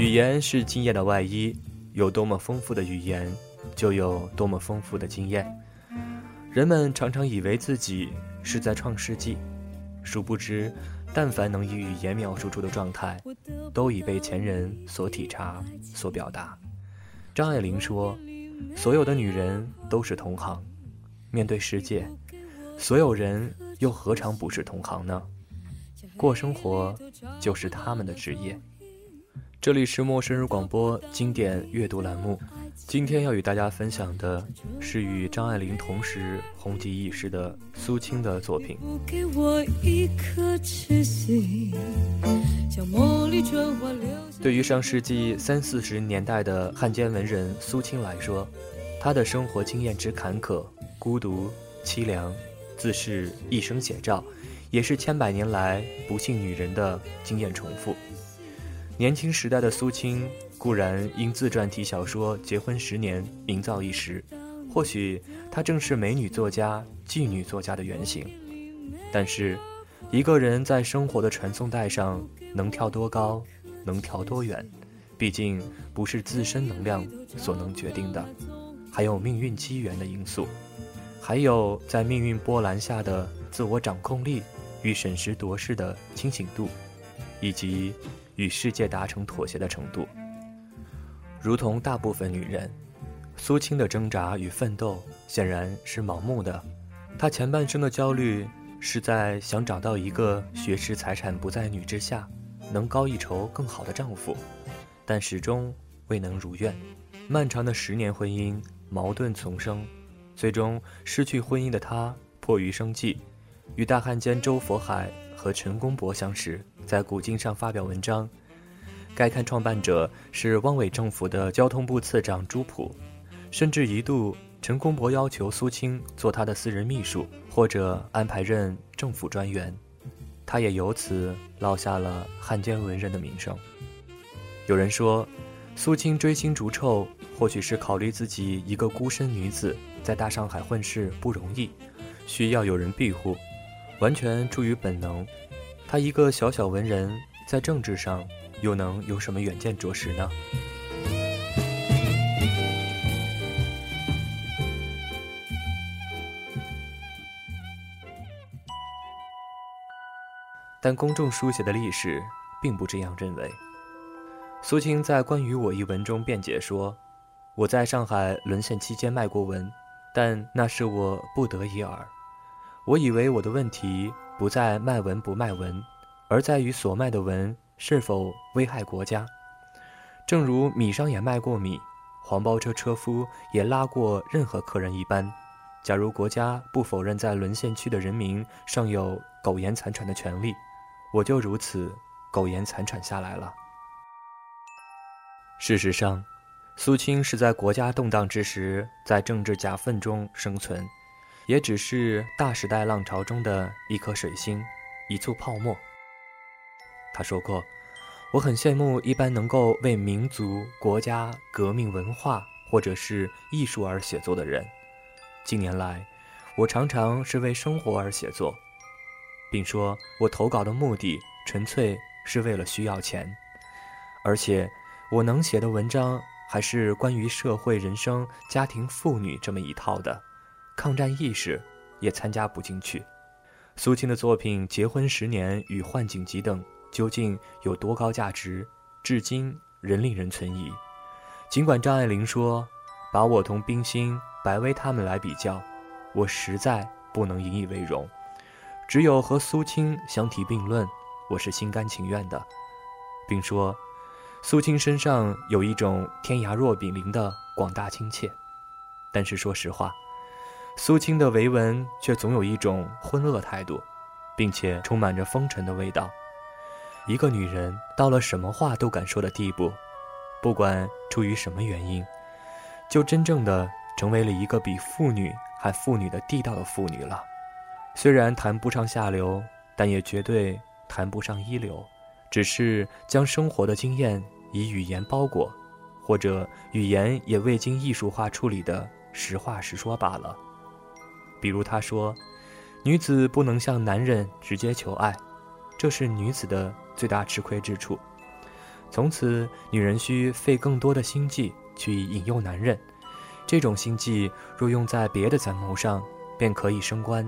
语言是经验的外衣，有多么丰富的语言，就有多么丰富的经验。人们常常以为自己是在创世纪，殊不知，但凡能以语言描述出的状态，都已被前人所体察、所表达。张爱玲说：“所有的女人都是同行，面对世界，所有人又何尝不是同行呢？过生活就是他们的职业。”这里是陌生人广播经典阅读栏目，今天要与大家分享的是与张爱玲同时红极一时的苏青的作品。对于上世纪三四十年代的汉奸文人苏青来说，她的生活经验之坎坷、孤独、凄凉，自是一生写照，也是千百年来不幸女人的经验重复。年轻时代的苏青固然因自传体小说《结婚十年》名噪一时，或许她正是美女作家、妓女作家的原型。但是，一个人在生活的传送带上能跳多高，能跳多远，毕竟不是自身能量所能决定的，还有命运机缘的因素，还有在命运波澜下的自我掌控力与审时度势的清醒度，以及。与世界达成妥协的程度，如同大部分女人，苏青的挣扎与奋斗显然是盲目的。她前半生的焦虑是在想找到一个学识、财产不在女之下，能高一筹更好的丈夫，但始终未能如愿。漫长的十年婚姻矛盾丛生，最终失去婚姻的她迫于生计，与大汉奸周佛海和陈公博相识。在古今上发表文章，该刊创办者是汪伪政府的交通部次长朱普，甚至一度陈公博要求苏青做他的私人秘书，或者安排任政府专员，他也由此落下了汉奸文人的名声。有人说，苏青追星逐臭，或许是考虑自己一个孤身女子在大上海混世不容易，需要有人庇护，完全出于本能。他一个小小文人，在政治上又能有什么远见卓识呢？但公众书写的历史并不这样认为。苏青在关于我一文中辩解说：“我在上海沦陷期间卖过文，但那是我不得已耳。我以为我的问题。”不在卖文不卖文，而在于所卖的文是否危害国家。正如米商也卖过米，黄包车车夫也拉过任何客人一般。假如国家不否认在沦陷区的人民尚有苟延残喘的权利，我就如此苟延残喘下来了。事实上，苏青是在国家动荡之时，在政治夹缝中生存。也只是大时代浪潮中的一颗水星，一簇泡沫。他说过：“我很羡慕一般能够为民族、国家、革命、文化或者是艺术而写作的人。近年来，我常常是为生活而写作，并说我投稿的目的纯粹是为了需要钱，而且我能写的文章还是关于社会、人生、家庭、妇女这么一套的。”抗战意识也参加不进去。苏青的作品《结婚十年》与《幻景集》等究竟有多高价值，至今仍令人存疑。尽管张爱玲说：“把我同冰心、白薇他们来比较，我实在不能引以为荣。只有和苏青相提并论，我是心甘情愿的。”并说：“苏青身上有一种天涯若比邻的广大亲切。”但是说实话。苏青的维文却总有一种昏恶态度，并且充满着风尘的味道。一个女人到了什么话都敢说的地步，不管出于什么原因，就真正的成为了一个比妇女还妇女的地道的妇女了。虽然谈不上下流，但也绝对谈不上一流，只是将生活的经验以语言包裹，或者语言也未经艺术化处理的实话实说罢了。比如他说，女子不能向男人直接求爱，这是女子的最大吃亏之处。从此，女人需费更多的心计去引诱男人。这种心计若用在别的攒谋上，便可以升官；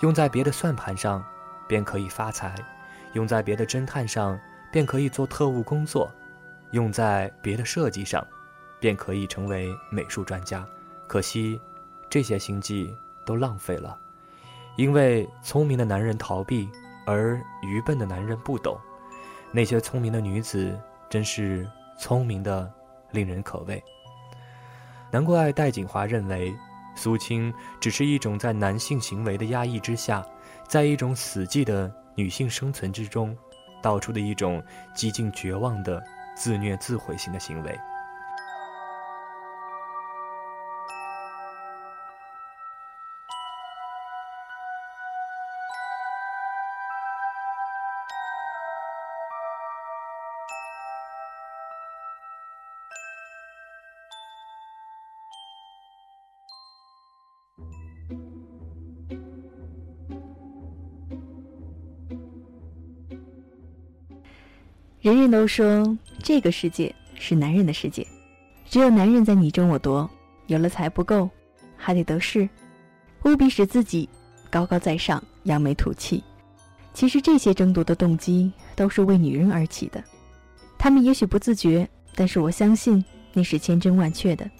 用在别的算盘上，便可以发财；用在别的侦探上，便可以做特务工作；用在别的设计上，便可以成为美术专家。可惜，这些心计都浪费了，因为聪明的男人逃避，而愚笨的男人不懂。那些聪明的女子。真是聪明的，令人可畏。难怪戴锦华认为，苏青只是一种在男性行为的压抑之下，在一种死寂的女性生存之中，道出的一种几近绝望的自虐自毁型的行为。人人都说这个世界是男人的世界，只有男人在你争我夺，有了财不够，还得得势，务必使自己高高在上，扬眉吐气。其实这些争夺的动机都是为女人而起的，他们也许不自觉，但是我相信那是千真万确的。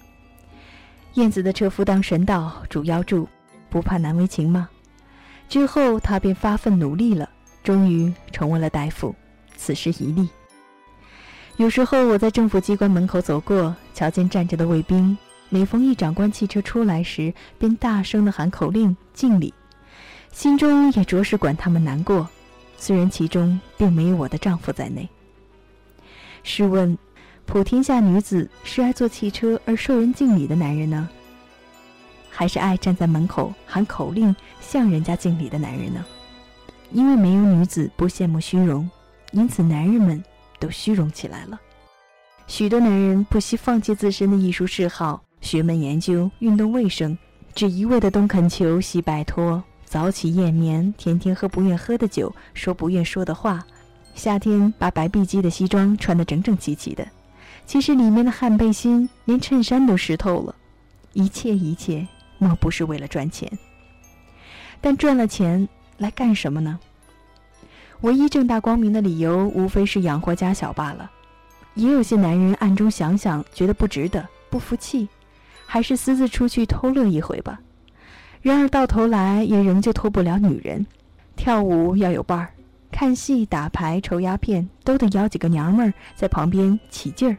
燕子的车夫当神道主腰柱，不怕难为情吗？之后他便发奋努力了，终于成为了大夫。此时一立。有时候我在政府机关门口走过，瞧见站着的卫兵，每逢一长官汽车出来时，便大声的喊口令敬礼，心中也着实管他们难过。虽然其中并没有我的丈夫在内。试问，普天下女子是爱坐汽车而受人敬礼的男人呢，还是爱站在门口喊口令向人家敬礼的男人呢？因为没有女子不羡慕虚荣。因此，男人们都虚荣起来了。许多男人不惜放弃自身的艺术嗜好、学门研究、运动卫生，只一味的东恳求西拜托，早起夜眠，天天喝不愿喝的酒，说不愿说的话。夏天把白碧鸡的西装穿得整整齐齐的，其实里面的汗背心连衬衫都湿透了。一切一切，莫不是为了赚钱？但赚了钱来干什么呢？唯一正大光明的理由，无非是养活家小罢了。也有些男人暗中想想，觉得不值得，不服气，还是私自出去偷乐一回吧。然而到头来，也仍旧脱不了女人。跳舞要有伴儿，看戏、打牌、抽鸦片，都得邀几个娘们儿在旁边起劲儿。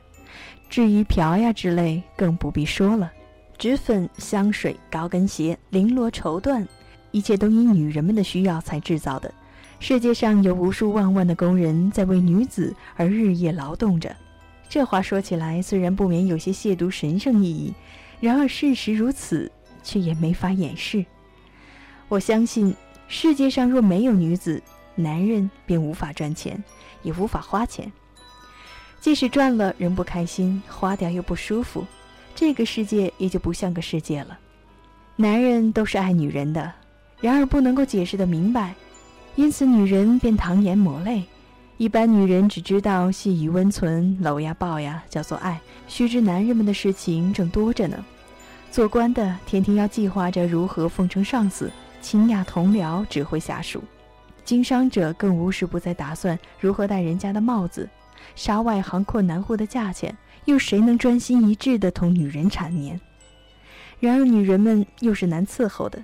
至于嫖呀之类，更不必说了。脂粉、香水、高跟鞋、绫罗绸缎，一切都因女人们的需要才制造的。世界上有无数万万的工人在为女子而日夜劳动着，这话说起来虽然不免有些亵渎神圣意义，然而事实如此，却也没法掩饰。我相信，世界上若没有女子，男人便无法赚钱，也无法花钱。即使赚了，人不开心，花掉又不舒服，这个世界也就不像个世界了。男人都是爱女人的，然而不能够解释的明白。因此，女人便糖言抹泪。一般女人只知道细雨温存、搂呀抱呀，叫做爱。须知男人们的事情正多着呢。做官的天天要计划着如何奉承上司、倾轧同僚、指挥下属；经商者更无时不在打算如何戴人家的帽子。杀外行困难户的价钱，又谁能专心一致地同女人缠绵？然而，女人们又是难伺候的。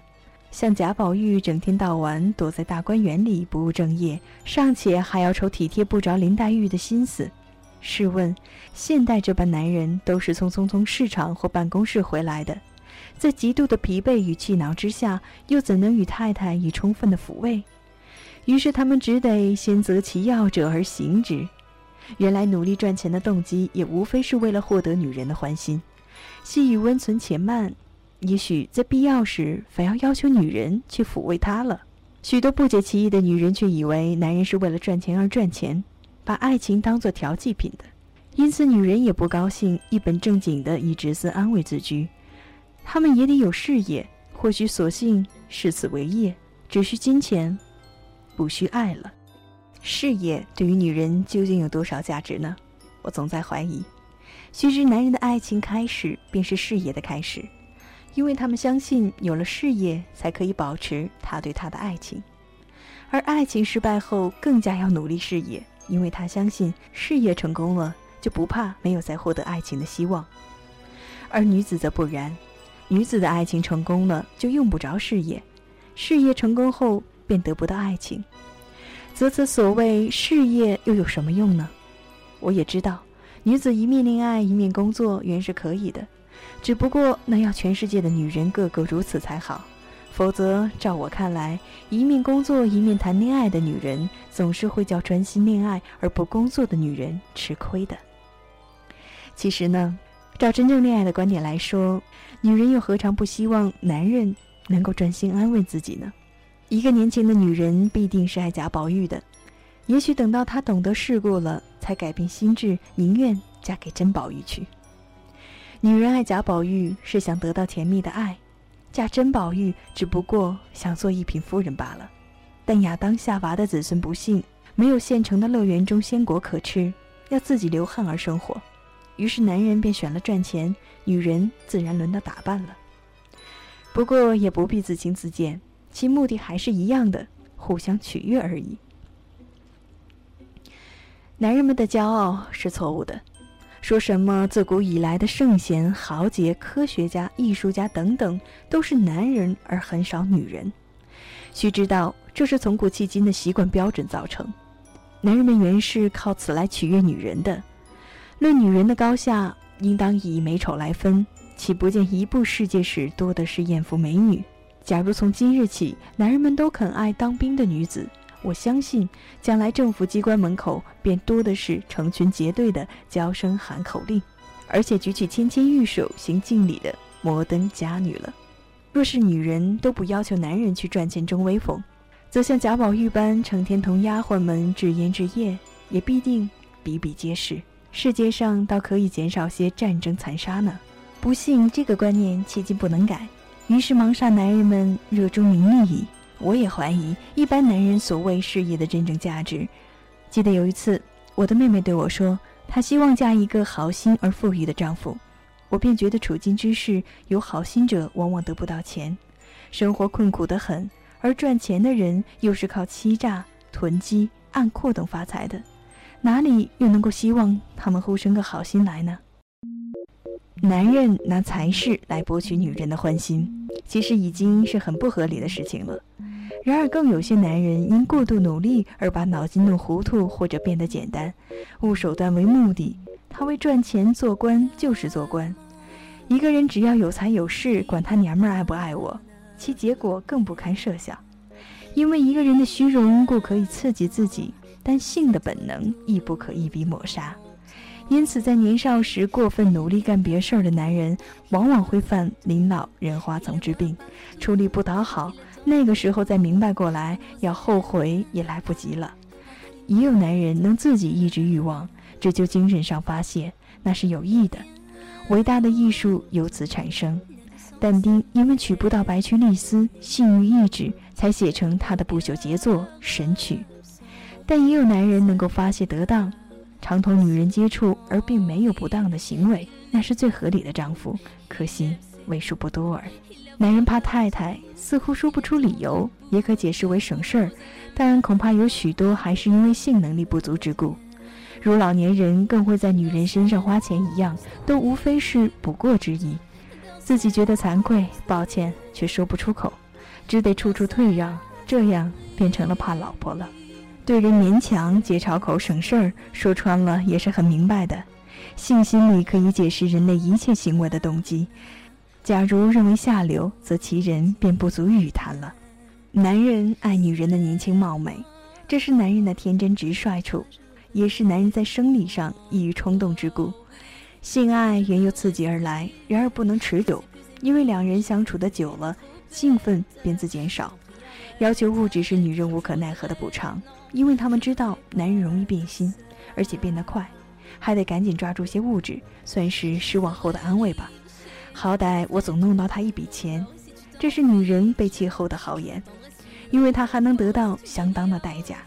像贾宝玉整天到晚躲在大观园里不务正业，尚且还要愁体贴不着林黛玉的心思。试问，现代这般男人都是匆匆从市场或办公室回来的，在极度的疲惫与气恼之下，又怎能与太太以充分的抚慰？于是他们只得先择其要者而行之。原来努力赚钱的动机，也无非是为了获得女人的欢心。细雨温存且慢。也许在必要时，反要要求女人去抚慰他了。许多不解其意的女人却以为男人是为了赚钱而赚钱，把爱情当作调剂品的。因此，女人也不高兴一本正经的以直思安慰自居。他们也得有事业，或许索性视此为业，只需金钱，不需爱了。事业对于女人究竟有多少价值呢？我总在怀疑。须知，男人的爱情开始便是事业的开始，因为他们相信有了事业才可以保持他对她的爱情，而爱情失败后更加要努力事业，因为他相信事业成功了就不怕没有再获得爱情的希望。而女子则不然，女子的爱情成功了就用不着事业，事业成功后便得不到爱情，则此所谓事业又有什么用呢？我也知道。女子一面恋爱一面工作原是可以的，只不过那要全世界的女人个个如此才好，否则照我看来，一面工作一面谈恋爱的女人总是会叫专心恋爱而不工作的女人吃亏的。其实呢，照真正恋爱的观点来说，女人又何尝不希望男人能够专心安慰自己呢？一个年轻的女人必定是爱贾宝玉的。也许等到她懂得世故了，才改变心智，宁愿嫁给甄宝玉去。女人爱贾宝玉是想得到甜蜜的爱，嫁甄宝玉只不过想做一品夫人罢了。但亚当夏娃的子孙不幸，没有现成的乐园中鲜果可吃，要自己流汗而生活，于是男人便选了赚钱，女人自然轮到打扮了。不过也不必自轻自贱，其目的还是一样的，互相取悦而已。男人们的骄傲是错误的，说什么自古以来的圣贤、豪杰、科学家、艺术家等等都是男人，而很少女人。须知道，这是从古迄今的习惯标准造成。男人们原是靠此来取悦女人的。论女人的高下，应当以美丑来分，岂不见一部世界史多的是艳福美女？假如从今日起，男人们都肯爱当兵的女子。我相信，将来政府机关门口便多的是成群结队的娇声喊口令，而且举起芊芊玉手行敬礼的摩登佳女了。若是女人都不要求男人去赚钱争威风，则像贾宝玉般成天同丫鬟们置烟置业，也必定比比皆是。世界上倒可以减少些战争残杀呢。不信这个观念迄今不能改，于是忙煞男人们热衷名利矣。我也怀疑一般男人所谓事业的真正价值。记得有一次，我的妹妹对我说，她希望嫁一个好心而富裕的丈夫。我便觉得处境之事，有好心者往往得不到钱，生活困苦得很；而赚钱的人又是靠欺诈、囤积、暗阔等发财的，哪里又能够希望他们互生个好心来呢？男人拿财势来博取女人的欢心，其实已经是很不合理的事情了。然而，更有些男人因过度努力而把脑筋弄糊涂，或者变得简单，误手段为目的。他为赚钱做官就是做官。一个人只要有财有势，管他娘们儿爱不爱我，其结果更不堪设想。因为一个人的虚荣固可以刺激自己，但性的本能亦不可一笔抹杀。因此，在年少时过分努力干别事儿的男人，往往会犯临老人花丛之病，处理不讨好。那个时候再明白过来，要后悔也来不及了。也有男人能自己抑制欲望，只求精神上发泄，那是有益的。伟大的艺术由此产生。但丁因为娶不到白曲丽丝，性欲抑制，才写成他的不朽杰作《神曲》。但也有男人能够发泄得当，常同女人接触而并没有不当的行为，那是最合理的丈夫。可惜为数不多耳。男人怕太太，似乎说不出理由，也可解释为省事儿，但恐怕有许多还是因为性能力不足之故。如老年人更会在女人身上花钱一样，都无非是不过之意。自己觉得惭愧、抱歉，却说不出口，只得处处退让，这样变成了怕老婆了。对人勉强解吵口省事儿，说穿了也是很明白的。性心理可以解释人类一切行为的动机。假如认为下流，则其人便不足与谈了。男人爱女人的年轻貌美，这是男人的天真直率处，也是男人在生理上易于冲动之故。性爱原由刺激而来，然而不能持久，因为两人相处的久了，兴奋便自减少。要求物质是女人无可奈何的补偿，因为他们知道男人容易变心，而且变得快，还得赶紧抓住些物质，算是失望后的安慰吧。好歹我总弄到他一笔钱，这是女人被气后的豪言，因为她还能得到相当的代价。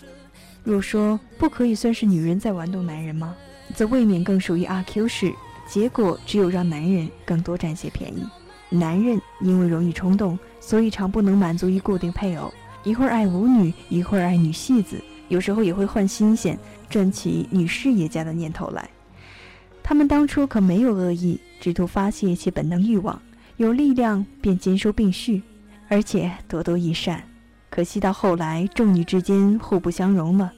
若说不可以算是女人在玩弄男人吗？则未免更属于阿 Q 式，结果只有让男人更多占些便宜。男人因为容易冲动，所以常不能满足于固定配偶，一会儿爱舞女，一会儿爱女戏子，有时候也会换新鲜，转起女事业家的念头来。他们当初可没有恶意，只图发泄其本能欲望，有力量便兼收并蓄，而且多多益善。可惜到后来，众女之间互不相容了。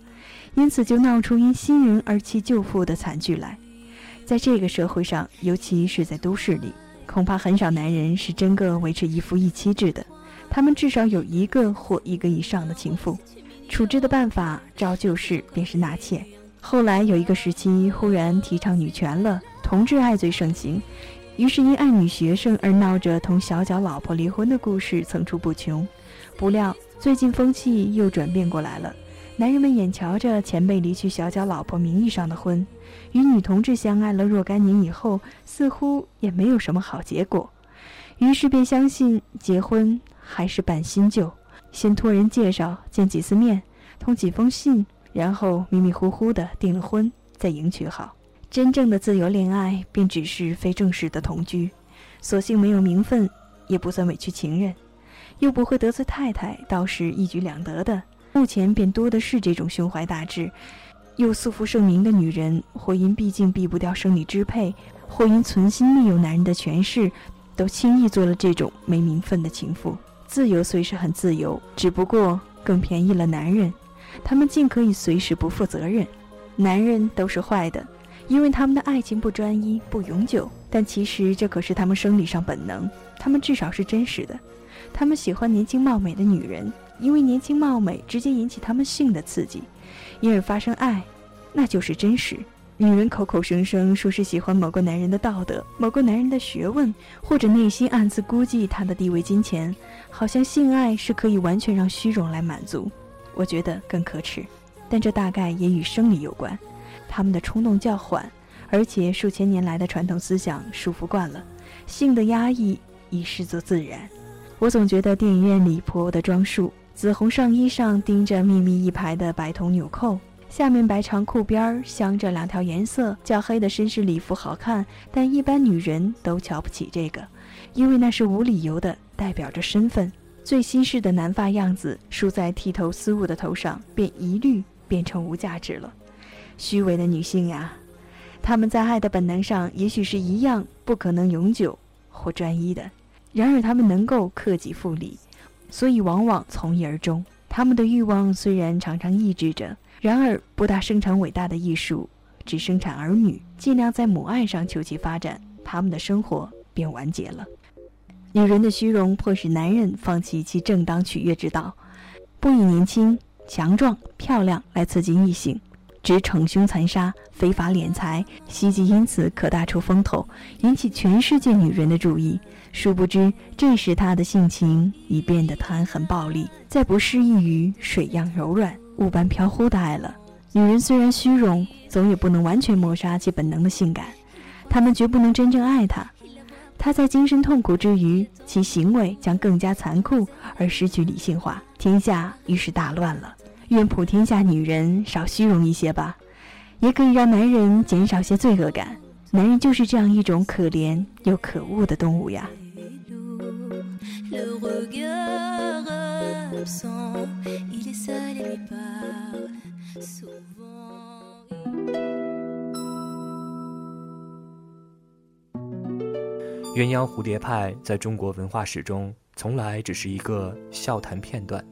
因此，就闹出因新人而弃旧妇的惨剧来。在这个社会上，尤其是在都市里，恐怕很少男人是真个维持一夫一妻制的。他们至少有一个或一个以上的情妇。处置的办法，照旧式便是纳妾。后来有一个时期，忽然提倡女权了，同志爱最盛行，于是因爱女学生而闹着同小脚老婆离婚的故事层出不穷。不料最近风气又转变过来了。男人们眼瞧着前辈离去小脚老婆名义上的婚，与女同志相爱了若干年以后，似乎也没有什么好结果，于是便相信结婚还是办新旧，先托人介绍见几次面，通几封信，然后迷迷糊糊的订了婚，再迎娶好。真正的自由恋爱便只是非正式的同居，索性没有名分，也不算委屈情人，又不会得罪太太，倒是一举两得的。目前便多的是这种胸怀大志，又素负盛名的女人，或因毕竟避不掉生理支配，或因存心利用男人的权势，都轻易做了这种没名分的情妇。自由虽是很自由，只不过更便宜了男人，他们竟可以随时不负责任。男人都是坏的，因为他们的爱情不专一、不永久。但其实这可是他们生理上本能，他们至少是真实的。他们喜欢年轻貌美的女人。因为年轻貌美直接引起他们性的刺激，因而发生爱，那就是真实。女人口口声声说是喜欢某个男人的道德、某个男人的学问，或者内心暗自估计他的地位、金钱，好像性爱是可以完全让虚荣来满足。我觉得更可耻，但这大概也与生理有关。他们的冲动较缓，而且数千年来的传统思想束缚惯了，性的压抑已视作自然。我总觉得电影院里婆的装束。紫红上衣上钉着密密一排的白铜纽扣，下面白长裤边儿镶着两条颜色较黑的绅士礼服，好看。但一般女人都瞧不起这个，因为那是无理由的，代表着身份。最新式的男发样子梳在剃头丝物的头上，便一律变成无价值了。虚伪的女性呀，她们在爱的本能上也许是一样不可能永久或专一的，然而她们能够克己复礼。所以，往往从一而终。他们的欲望虽然常常抑制着，然而不大生产伟大的艺术，只生产儿女，尽量在母爱上求其发展，他们的生活便完结了。女人的虚荣迫使男人放弃其正当取悦之道，不以年轻、强壮、漂亮来刺激异性。只逞凶残杀、非法敛财，希冀因此可大出风头，引起全世界女人的注意。殊不知，这时他的性情已变得贪狠暴力，再不适宜于水样柔软、雾般飘忽的爱了。女人虽然虚荣，总也不能完全抹杀其本能的性感。她们绝不能真正爱他。他在精神痛苦之余，其行为将更加残酷而失去理性化。天下于是大乱了。愿普天下女人少虚荣一些吧，也可以让男人减少些罪恶感。男人就是这样一种可怜又可恶的动物呀。鸳鸯蝴蝶派在中国文化史中从来只是一个笑谈片段，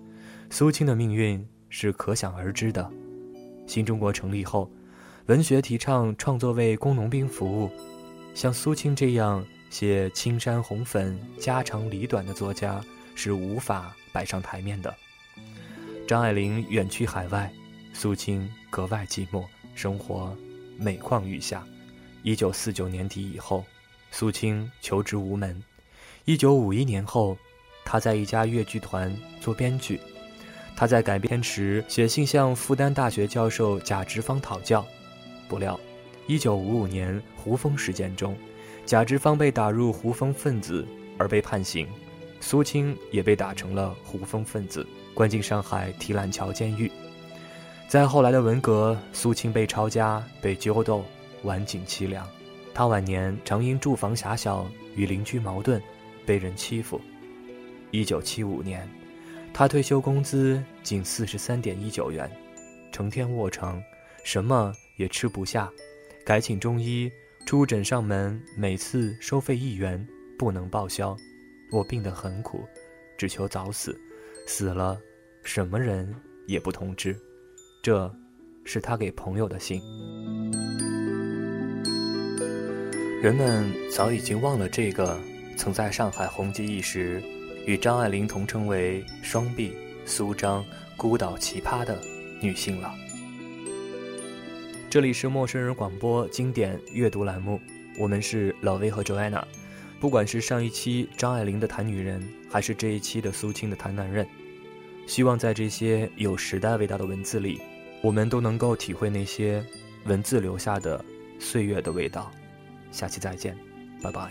苏青的命运。是可想而知的。新中国成立后，文学提倡创作为工农兵服务，像苏青这样写青山红粉、家长里短的作家是无法摆上台面的。张爱玲远去海外，苏青格外寂寞，生活每况愈下。一九四九年底以后，苏青求职无门。一九五一年后，他在一家越剧团做编剧。他在改编时写信向复旦大学教授贾植芳讨教，不料，1955年胡风事件中，贾植芳被打入胡风分子而被判刑，苏青也被打成了胡风分子，关进上海提篮桥监狱。在后来的文革，苏青被抄家、被揪斗，晚景凄凉。他晚年常因住房狭小与邻居矛盾，被人欺负。一九七五年，他退休工资仅四十三点一九元，成天卧床，什么也吃不下，改请中医出诊上门，每次收费一元，不能报销。我病得很苦，只求早死，死了，什么人也不通知。这，是他给朋友的信。人们早已经忘了这个曾在上海红极一时，与张爱玲同称为“双璧苏张孤岛奇葩”的女性了。这里是陌生人广播经典阅读栏目，我们是老魏和 Joanna。不管是上一期张爱玲的谈女人，还是这一期的苏青的谈男人，希望在这些有时代味道的文字里，我们都能够体会那些文字留下的岁月的味道。下期再见，拜拜。